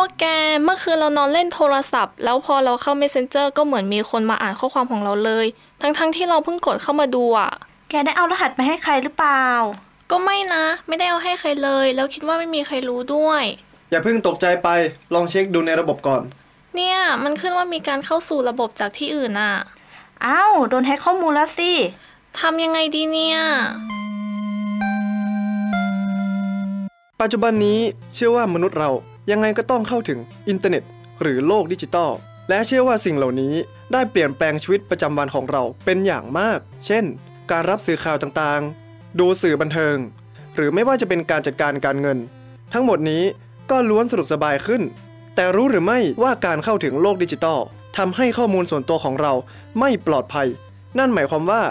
พวกแกเมื่อคืนเรานอนเล่นโทรศัพท์ แล้วพอเราเข้า Messenger ก็เหมือนมีคนมาอ่านข้อความของเราเลย ทั้งๆทที่เราเพิ่งกดเข้ามาดูอะแกได้เอารหัสไปให้ใครหรือเปล่า ก็ไม่นะ ไม่ได้เอาให้ใครเลย แล้วคิดว่าไม่มีใครรู้ด้วย อย่าเพิ่งตกใจไปลองเช็คดูในระบบก่อน เนี่ยมันขึ้นว่ามีการเข้าสู่ระบบจากที่อื่นอะอ้าวโดนแฮ็กข้อมูลแล้วสิทำยังไงดีเนี่ยปัจจุบันนี้เชื่อว่ามนุษย์เรา ยังไงก็ต้องเข้าถึงอินเทอร์เน็ต หรือโลกดิจิตอลและเชื่อว่าสิ่งเหล่านี้ได้เปลี่ยนแปลงชีวิตประจำวันของเราเป็นอย่างมาก เช่น การรับสื่อข่าวต่างๆ ดูสื่อบันเทิง หรือไม่ว่าจะเป็นการจัดการการเงิน ทั้งหมดนี้ก็ล้วนสะดวกสบายขึ้น แต่รู้หรือไม่ว่าการเข้าถึงโลกดิจิตอลทำให้ข้อมูลส่วนตัวของเราไม่ปลอดภัย นั่นหมายความว่า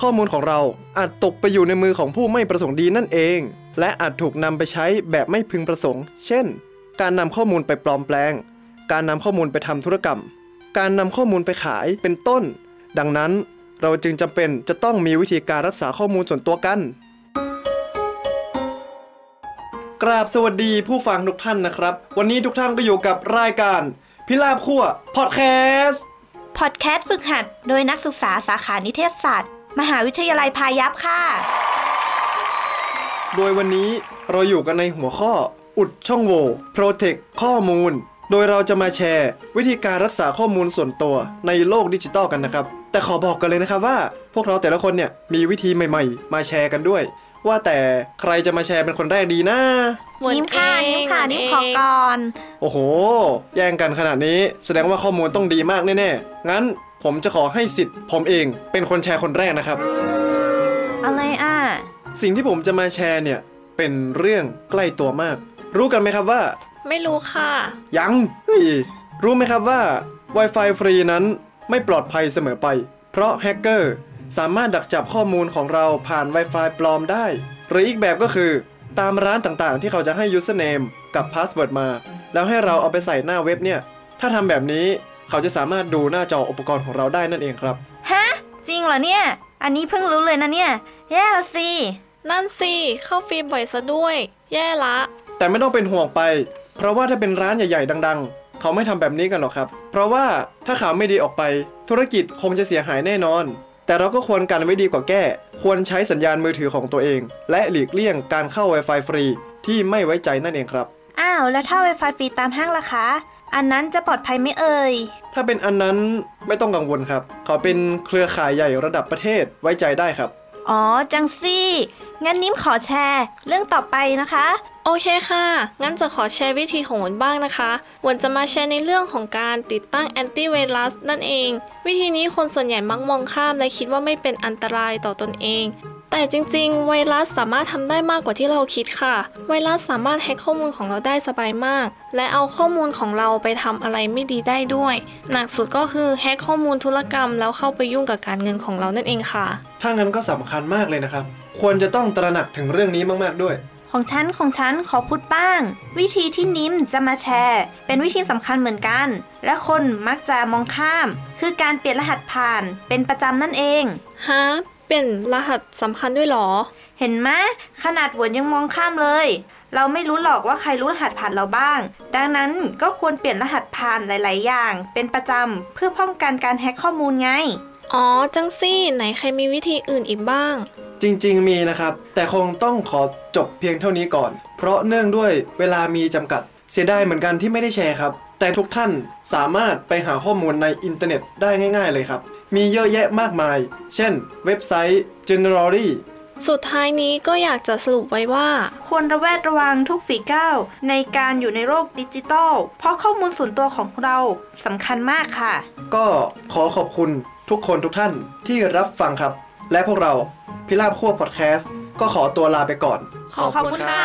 ข้อมูลของเราอาจตกไปอยู่ในมือของผู้ไม่ประสงค์ดีนั่นเอง และอาจถูกนำไปใช้แบบไม่พึงประสงค์ เช่น การนำข้อมูลไปปลอมแปลง การนำข้อมูลไปทำธุรกรรม การนำข้อมูลไปขายเป็นต้น ดังนั้นเราจึงจำเป็นจะต้องมีวิธีการรักษาข้อมูลส่วนตัวกัน กราบสวัสดีผู้ฟังทุกท่านนะครับ วันนี้ทุกท่านก็อยู่กับรายการ พิลาบขั้วพอดแคสต์พอดแคสต์ฝึกหัด โดยนักศึกษาสาขานิเทศศาสตร์ มหาวิทยาลัยพายัพค่ะ โดยวันนี้เราอยู่กันในหัวข้อ อุดช่องโหว่ Protect ข้อมูล โดยเราจะมาแชร์ วิธีการรักษาข้อมูลส่วนตัวในโลกดิจิตอลกันนะครับ แต่ขอบอกกันเลยนะครับว่า พวกเราแต่ละคนเนี่ยมีวิธีใหม่ๆ มาแชร์กันด้วย ว่าแต่ใครจะมาแชร์เป็นคนแรกดีนะนิ้มค่ะนิ้มค่ะนิ้มขอก่อน โอ้โห แย่งกันขนาดนี้แสดงว่าข้อมูลต้องดีมากแน่ๆ งั้นผมจะขอให้สิทธิ์ผมเองเป็นคนแชร์คนแรกนะครับ อะไรอะ สิ่งที่ผมจะมาแชร์เนี่ย เป็นเรื่องใกล้ตัวมาก รู้กันไหมครับว่า ไม่รู้ค่ะ ยังเฮ้ยรู้ไหมครับว่า Wi-Fi ฟรีนั้นไม่ปลอดภัยเสมอไป เพราะแฮกเกอร์สามารถดักจับข้อมูลของเราผ่าน Wi-Fi ปลอมได้ หรืออีกแบบก็คือ ตามร้านต่างๆ ที่เขาจะให้ username กับ password มา แล้วให้เราเอาไปใส่หน้าเว็บเนี่ย ถ้าทำแบบนี้เขาจะสามารถดูหน้าจออุปกรณ์ของเราได้นั่นเองครับ ฮะ จริงเหรอเนี่ย อันนี้เพิ่งรู้เลยนะเนี่ย แย่ละสิ นั่นสิ เข้าฟรีบ่อยซะด้วย แย่ละ แต่ไม่ต้องเป็นห่วงไป เพราะว่าถ้าเป็นร้านใหญ่ๆ ดัง ๆ เขาไม่ทำแบบนี้กันหรอกครับ เพราะว่าถ้าข่าวไม่ดีออกไป ธุรกิจคงจะเสียหายแน่นอน แต่เราก็ควรกันไว้ดีกว่าแก้ ควรใช้สัญญาณมือถือของตัวเอง และหลีกเลี่ยงการเข้า Wi-Fi ฟรีที่ไม่ไว้ใจนั่นเองครับอ้าวแล้วถ้า Wi-Fi ฟรีตามห้างล่ะคะ อันนั้นจะปลอดภัยไหม่เอ่ย ถ้าเป็นอันนั้นไม่ต้องกังวลครับ เขาเป็นเครือข่ายใหญ่ระดับประเทศไว้ใจได้ครับ อ๋อ จังซี่ งั้นนิ้มขอแชร์ เรื่องต่อไปนะคะ โอเคค่ะ งั้นจะขอแชร์วิธีของวนบ้างนะคะวนจะมาแชร์ในเรื่องของการติดตั้งแอนตี้ไวรัสนั่นเอง วิธีนี้คนส่วนใหญ่มักมองข้ามและคิดว่าไม่เป็นอันตรายต่อตนเอง แต่จริงๆ ไวรัสสามารถทำได้มากกว่าที่เราคิดค่ะ ไวรัสสามารถแฮ็กข้อมูลของเราได้สบายมาก และเอาข้อมูลของเราไปทำอะไรไม่ดีได้ด้วย หนักสุดก็คือแฮ็กข้อมูลธุรกรรม แล้วเข้าไปยุ่งกับการเงินของเรานั่นเองค่ะ ถ้างั้นก็สำคัญมากเลยนะครับ ควรจะต้องตระหนักถึงเรื่องนี้มากๆด้วยของฉันของฉันขอพูดบ้าง วิธีที่นิ้มจะมาแชร์ เป็นวิธีสำคัญเหมือนกัน และคนมักจะมองข้าม คือการเปลี่ยนรหัสผ่านเป็นประจำนั่นเองฮะ เปลี่ยนรหัสสำคัญด้วยเหรอ เห็นไหมขนาดหวนยังมองข้ามเลย เราไม่รู้หรอกว่าใครรู้รหัสผ่านเราบ้าง ดังนั้นก็ควรเปลี่ยนรหัสผ่านหลาย ๆ อย่าง เป็นประจำเพื่อป้องกันการแฮ็กข้อมูลไง อ๋อ จังซี่ ไหนใครมีวิธีอื่นอีกบ้าง จริง ๆ มีนะครับ แต่คงต้องขอจบเพียงเท่านี้ก่อน เพราะเนื่องด้วยเวลามีจำกัด เสียดายเหมือนกันที่ไม่ได้แชร์ครับ แต่ทุกท่านสามารถไปหาข้อมูลในอินเทอร์เน็ตได้ง่าย ๆ เลยครับ มีเยอะแยะมากมาย เช่น เว็บไซต์ Generally สุดท้ายนี้ก็อยากจะสรุปไว้ว่า ควรระแวดระวังทุกฝีก้าวในการอยู่ในโลกดิจิตอลเพราะข้อมูลส่วนตัวของเราสำคัญมากค่ะ ก็ขอขอบคุณทุกคนทุกท่านที่รับฟังครับ และพวกเราพิราบขั้วพอดแคสต์ก็ขอตัวลาไปก่อน ขอบคุณค่ะ